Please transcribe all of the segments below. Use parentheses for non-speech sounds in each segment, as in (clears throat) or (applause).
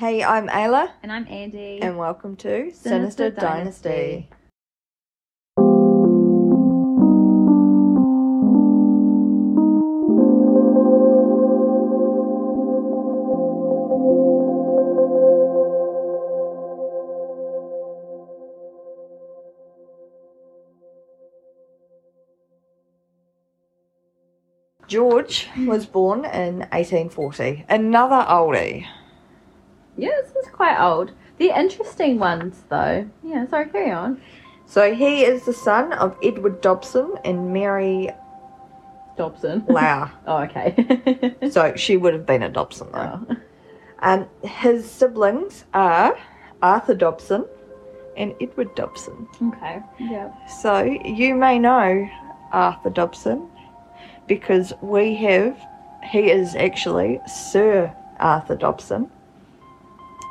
Hey, I'm Ayla, And I'm Andi. and welcome to Sinister, Sinister Dynasty. Dynasty. George was born in 1840. Another oldie. Yeah, this is quite old. The interesting ones, though. Yeah, sorry, carry on. So he is the son of Edward Dobson and Mary Dobson. Lauer. (laughs) oh, okay. (laughs) so she would have been a Dobson though. oh. Um, his siblings are Arthur Dobson and Edward Dobson. Okay. Yeah. So you may know Arthur Dobson because we have, he is actually Sir Arthur Dobson,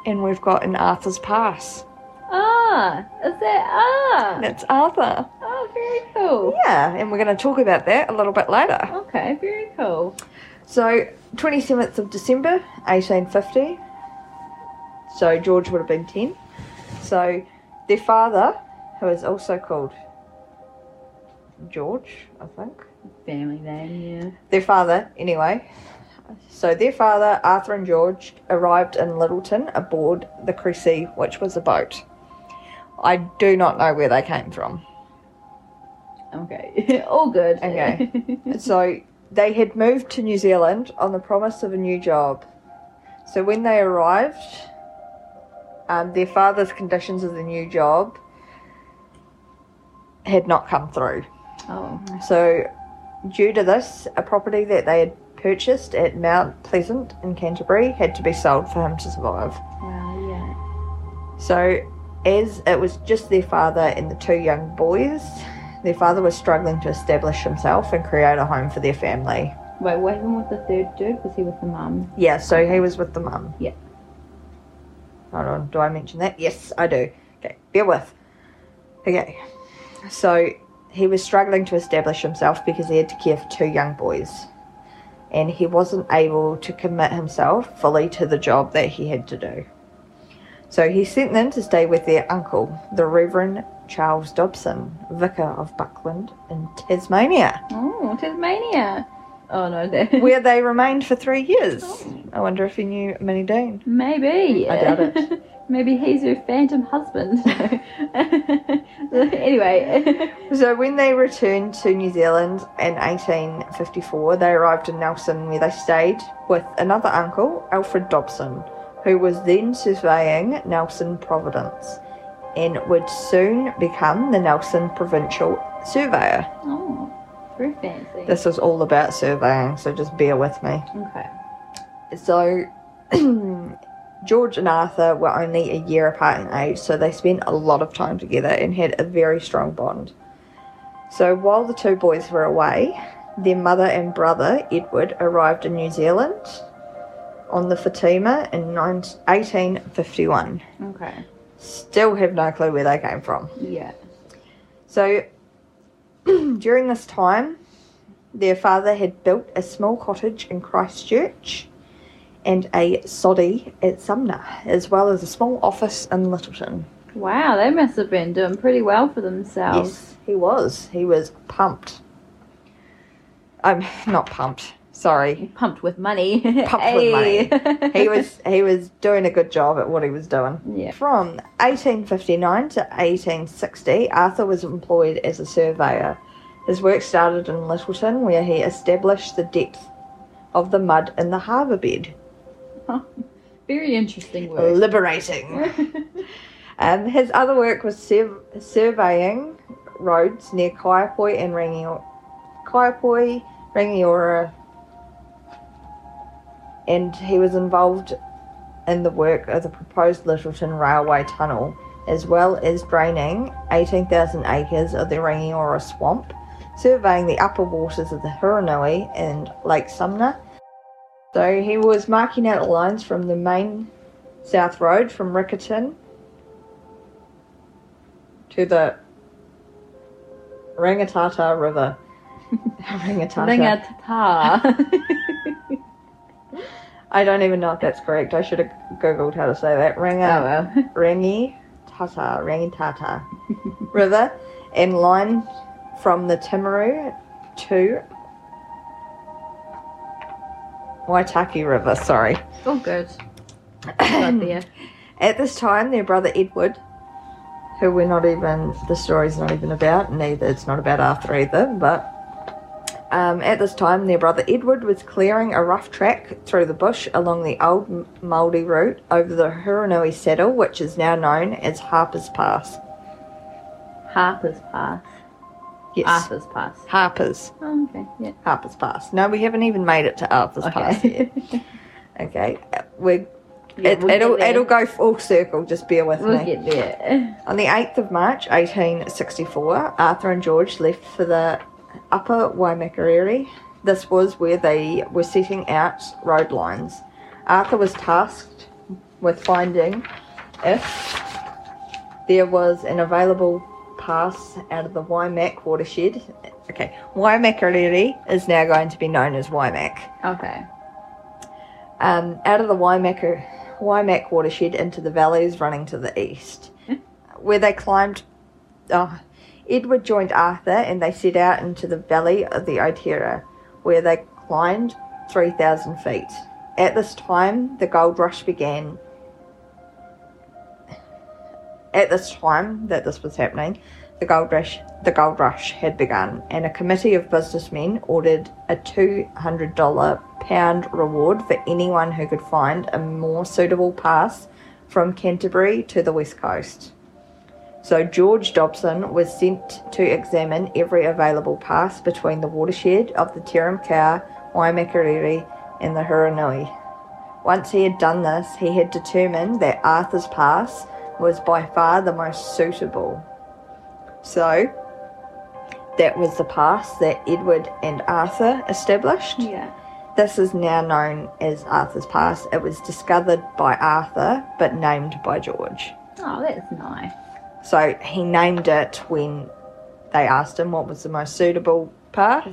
and we've got an Arthur's Pass. Ah, is that ah? That's Arthur. Oh, very cool. Yeah, and we're going to talk about that a little bit later. Okay, very cool. So, 27th of December, 1850. So, George would have been 10. So, their father, who is also called George, I think. Family name, yeah. Their father, anyway. So, their father, Arthur and George, arrived in Lyttelton aboard the Cressy, which was a boat. I do not know where they came from. Okay. (laughs) All good. Okay. (laughs) So they had moved to New Zealand on the promise of a new job. So when they arrived, um, their father's conditions of the new job had not come through. oh. So, due to this, a property that they had purchased at Mount Pleasant in Canterbury had to be sold for him to survive. Wow, yeah. So, as it was just their father and the two young boys, their father was struggling to establish himself and create a home for their family. Wait, what happened with the third dude? Was he with the mum? Yeah, so he was with the mum. Yeah. Hold on, do I mention that? Yes, I do. Okay, bear with. Okay, so he was struggling to establish himself because he had to care for two young boys. And he wasn't able to commit himself fully to the job that he had to do. So he sent them to stay with their uncle, the Reverend Charles Dobson, Vicar of Buckland in Tasmania, Oh, Tasmania. Oh no, (laughs) where they remained for three years. Oh. I wonder if he knew Minnie Dean. Maybe. I doubt it. (laughs) Maybe he's her phantom husband. (laughs) anyway. (laughs) So when they returned to New Zealand in 1854, they arrived in Nelson where they stayed with another uncle, Alfred Dobson, who was then surveying Nelson Providence and would soon become the Nelson Provincial Surveyor. oh, very fancy. This is all about surveying, so just bear with me. okay. So (clears throat) uh, George and Arthur were only a year apart in age, so they spent a lot of time together and had a very strong bond. So while the two boys were away, their mother and brother, Edward, arrived in New Zealand on the Fatima in 19- 1851. Okay. Still have no clue where they came from. Yeah. So (clears throat) during this time, their father had built a small cottage in Christchurch and a soddy at Sumner, as well as a small office in Lyttelton. Wow, they must have been doing pretty well for themselves. Yes, he was. He was pumped. I'm not pumped. Sorry. Pumped with money. (laughs) Pumped with money. (laughs) He was he was doing a good job at what he was doing. Yeah. From 1859 to 1860, Arthur was employed as a surveyor. His work started in Lyttelton, where he established the depth of the mud in the harbour bed. (laughs) Very interesting work. Liberating. (laughs) um, his other work was sur- surveying roads near Kaiapoi and Rangiora, Kaiapoi, Rangiora, and he was involved in the work of the proposed Lyttelton Railway Tunnel, as well as draining 18,000 acres of the Rangiora Swamp, surveying the upper waters of the Hurunui and Lake Sumner. So he was marking out the lines from the main South Road from Riccarton to the Rangatata River. (laughs) Rangatata. Ringatata. (laughs) I don't even know if that's correct. I should have googled how to say that. Oh well. (laughs) Rangi Tata, Rangi Tata River, and line from the Timaru to Waitaki River. Sorry. oh, good. (clears throat) At this time, their brother Edward, who we're not even, the story's not even about, neither it's not about Arthur either, but um, at this time, their brother Edward was clearing a rough track through the bush along the old Māori route over the Hurunui Saddle, which is now known as Harper's Pass. Harper's Pass. Yes. Arthur's Pass. Harper's. Oh, okay. Yeah. Harper's Pass. No, we haven't even made it to Arthur's Pass yet. Okay. (laughs) Okay. uh, We're, Yeah, it, we'll it'll, it'll go full circle, just bear with we'll me. get there. On the 8th of March 1864, Arthur and George left for the Upper Waimakariri. This was where they were setting out road lines. Arthur was tasked with finding if there was an available pass out of the Waimak watershed. Okay, Waimakariri is now going to be known as Waimak Okay. um, out of the Waimak, Waimak watershed into the valleys running to the east, where they climbed. Oh, Edward joined Arthur and they set out into the valley of the Otira, where they climbed 3,000 feet. At this time, the gold rush began. At this time that this was happening, the gold rush the gold rush had begun, and a committee of businessmen ordered a two hundred dollar pound reward for anyone who could find a more suitable pass from Canterbury to the west coast. So George Dobson was sent to examine every available pass between the watershed of the Taramakau, Waimakariri, and the Hurunui. Once he had done this, he had determined that Arthur's Pass was by far the most suitable. So, that was the pass that Edward and Arthur established. Yeah. This is now known as Arthur's Pass. It was discovered by Arthur but named by George. Oh, that's nice. So he named it when they asked him what was the most suitable pass.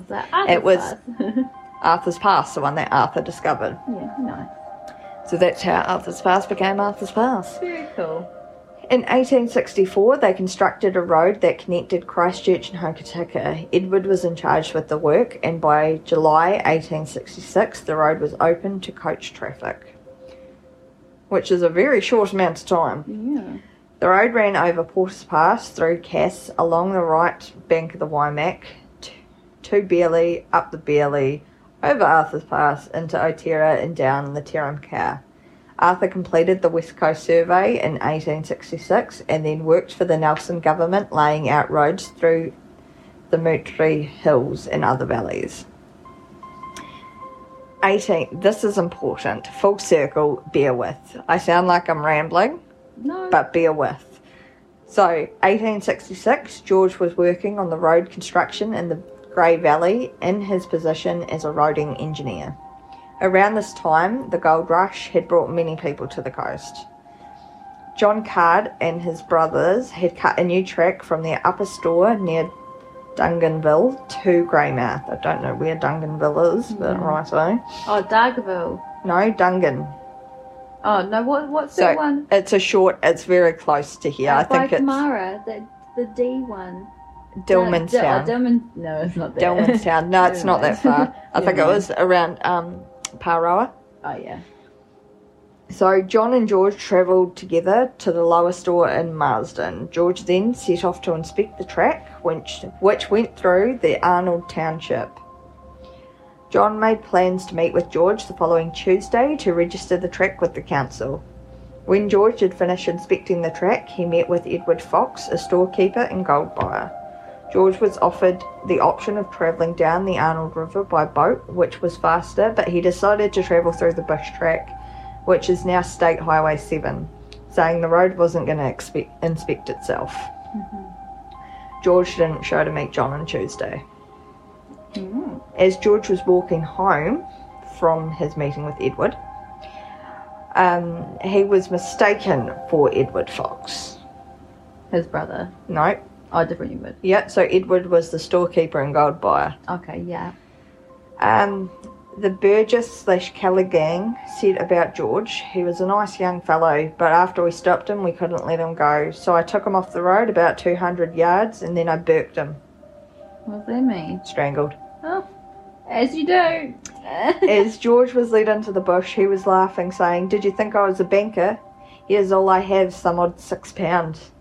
It was- (laughs) Arthur's Arthur's Pass, the one that Arthur discovered. Yeah, nice. So that's how Arthur's Pass became Arthur's Pass. Very cool. In 1864, they constructed a road that connected Christchurch and Hokitika. Edward was in charge with the work, and by July 1866, the road was open to coach traffic, which is a very short amount of time. Yeah. The road ran over Porter's Pass through Cass along the right bank of the Waimak to Bealey, up the Bealey, over Arthur's Pass into Otira and down the Taramakau. Arthur completed the West Coast Survey in 1866 and then worked for the Nelson government laying out roads through the Mutri Hills and other valleys. 18. This is important. Full circle, bear with. I sound like I'm rambling No. but bear with. So, 1866, George was working on the road construction in the Grey Valley in his position as a roading engineer. Around this time, the gold rush had brought many people to the coast. John Card and his brothers had cut a new track from their upper store near Dunganville to Greymouth. I don't know where Dunganville is, but righto. oh, Dargaville. No, Dungan. Oh no, what what's So that one? it's a short. It's very close to here. I Uh, by think it's Kumara, the the D one. Dillmanstown. Uh, D- oh, Dillman. No, it's not there. Dillmanstown. No, it's not that (laughs) far. I think it was around um, Paroa. oh yeah. So John and George travelled together to the lower store in Marsden. George then set off to inspect the track, which, which went through the Arnold Township. John made plans to meet with George the following Tuesday to register the track with the council. When George had finished inspecting the track, he met with Edward Fox, a storekeeper and gold buyer. George was offered the option of travelling down the Arnold River by boat, which was faster, but he decided to travel through the bush track, which is now State Highway 7, saying the road wasn't going to inspect itself. George didn't show to meet John on Tuesday. Mm. As George was walking home from his meeting with Edward, um, he was mistaken for Edward Fox. His brother. No, Oh, different Edward. yeah, so Edward was the storekeeper and gold buyer. Okay, yeah. Um, The Burgess slash Kelly gang said about George, he was a nice young fellow, but after we stopped him, we couldn't let him go. So I took him off the road about 200 yards and then I burked him, What does that mean? strangled. Oh, as you do. (laughs) As George was led into the bush, he was laughing, saying, Did you think I was a banker? Here's all I have, some odd six pounds.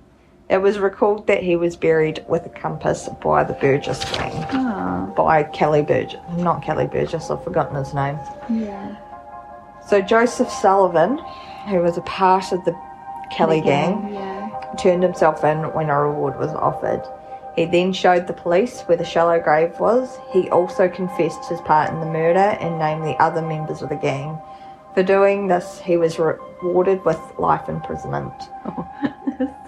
It was recalled that he was buried with a compass by the Burgess gang. oh, By Kelly Burgess. Not Kelly Burgess, I've forgotten his name. yeah. So Joseph Sullivan, who was a part of the Kelly gang, Yeah. turned himself in when a reward was offered. He then showed the police where the shallow grave was. He also confessed his part in the murder and named the other members of the gang. For doing this, he was rewarded with life imprisonment. It. (laughs) (laughs)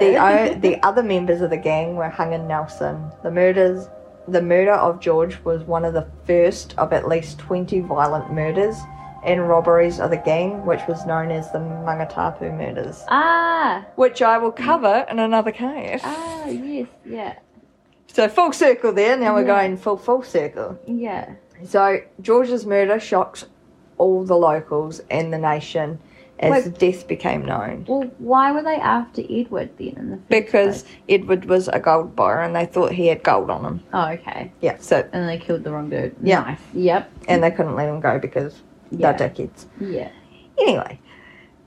The, o- the other members of the gang were hung in Nelson. The murders, the murder of George was one of the first of at least 20 violent murders and robberies of the gang, which was known as the Maungatapu murders, Ah, which I will cover in another case. ah, yes, yeah, So full circle there. Now we're Yeah. going full full circle. yeah. So George's murder shocked all the locals and the nation as Wait. death became known. Well, why were they after Edward then in the first Because place? Edward was a gold buyer and they thought he had gold on him. Oh, okay. Yeah. So And they killed the wrong dude. Yeah. Nice. Yep. and they couldn't let him go because Yeah. they're dickheads. Yeah. Anyway,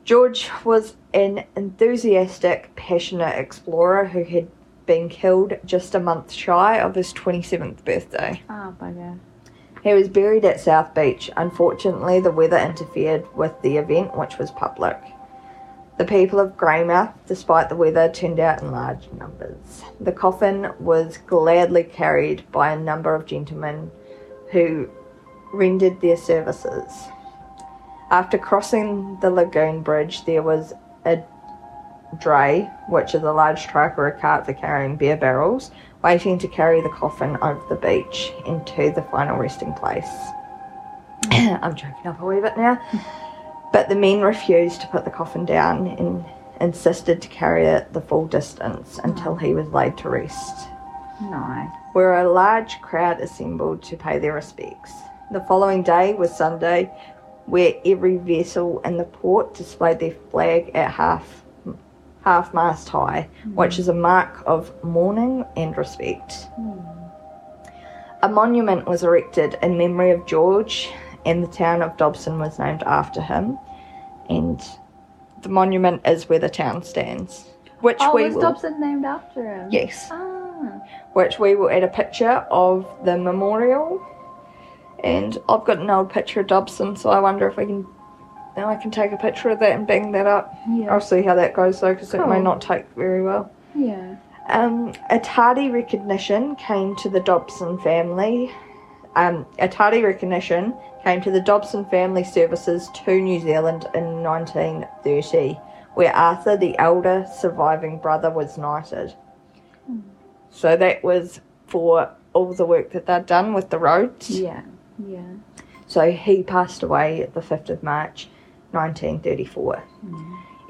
George was an enthusiastic, passionate explorer who had been killed just a month shy of his 27th birthday. Oh, bugger. He was buried at South Beach. Unfortunately, the weather interfered with the event, which was public. The people of Greymouth, despite the weather, turned out in large numbers. The coffin was gladly carried by a number of gentlemen who rendered their services. After crossing the lagoon bridge, there was a dray, which is a large truck or a cart for carrying beer barrels, waiting to carry the coffin over the beach into the final resting place. (clears throat) I'm joking up a wee bit now. But the men refused to put the coffin down and insisted to carry it the full distance until he was laid to rest Nice. where a large crowd assembled to pay their respects. The following day was Sunday, where every vessel in the port displayed their flag at half half mast high, which is a mark of mourning and respect. A monument was erected in memory of George, and the town of Dobson was named after him. And the monument is where the town stands, which Oh, we was will, Dobson named after him? yes, Ah. which we will add a picture of the memorial. And I've got an old picture of Dobson, so I wonder if we can. Now I can take a picture of that and bang that up. Yeah. I'll see how that goes though, because it may not take very well. Yeah. Um, a tardy recognition came to the Dobson family. Um, a tardy recognition came to the Dobson family services to New Zealand in 1930, where Arthur, the elder surviving brother, was knighted. So that was for all the work that they'd done with the roads. Yeah. Yeah. So he passed away the 5th of March 1934.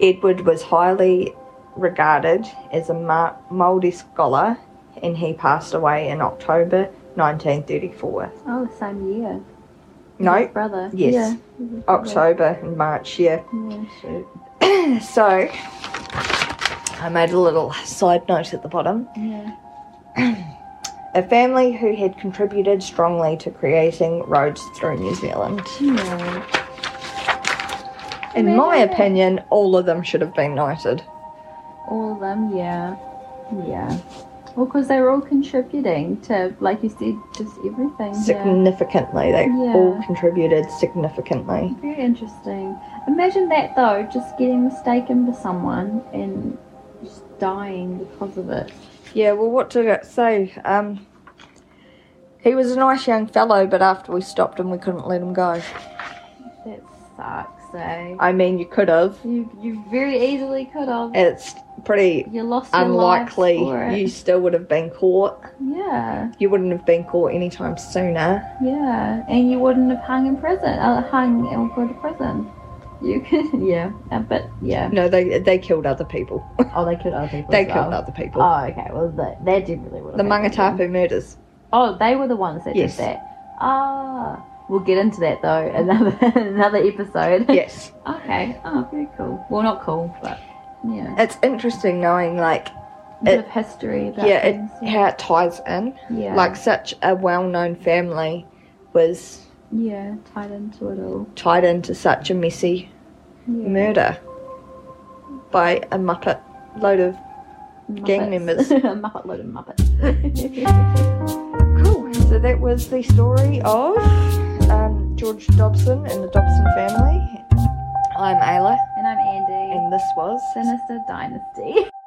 Edward was highly regarded as a Ma- Māori scholar and he passed away in October 1934. Oh, the same year. No, His brother. Yes. Yeah. Brother. October and March, yeah. Yeah. (clears throat) So I made a little side note at the bottom. Yeah. (clears throat) A family who had contributed strongly to creating roads through New Zealand. Yeah. In my opinion, all of them should have been knighted. All of them, yeah. Yeah. Well, because they were all contributing to, like you said, just everything. Yeah. significantly. They Yeah. all contributed significantly. Very interesting. Imagine that though, just getting mistaken for someone and just dying because of it. Yeah, well, what did it say? Um, he was a nice young fellow, but after we stopped him, we couldn't let him go. That sucks, eh? I mean, you could have. You you very easily could have. It's pretty You lost unlikely you still would have been caught. Yeah, You wouldn't have been caught anytime sooner. yeah, and you wouldn't have hung in prison. Uh, hung or go to prison. You could, (laughs) yeah, uh, but yeah. No, they they killed other people. Oh, they killed other people. they as killed well. other people. Oh, okay. Well, that that definitely would. the Maungatapu murders. Oh, they were the ones that Yes. did that. Ah, We'll get into that though (laughs) another another episode. Yes. (laughs) Okay. Oh, very cool. Well, not cool, but yeah. It's interesting knowing like A bit it- of history yeah, things. it, how it ties in. yeah. Like such a well-known family was yeah, tied into it all. tied into such a messy Yeah. murder by a muppet load of gang members. (laughs) a Muppet load of Muppets. cool. So that was the story of um, George Dobson and the Dobson family. I'm Ayla, and I'm Andi. and this was Sinister Dynasty. (laughs)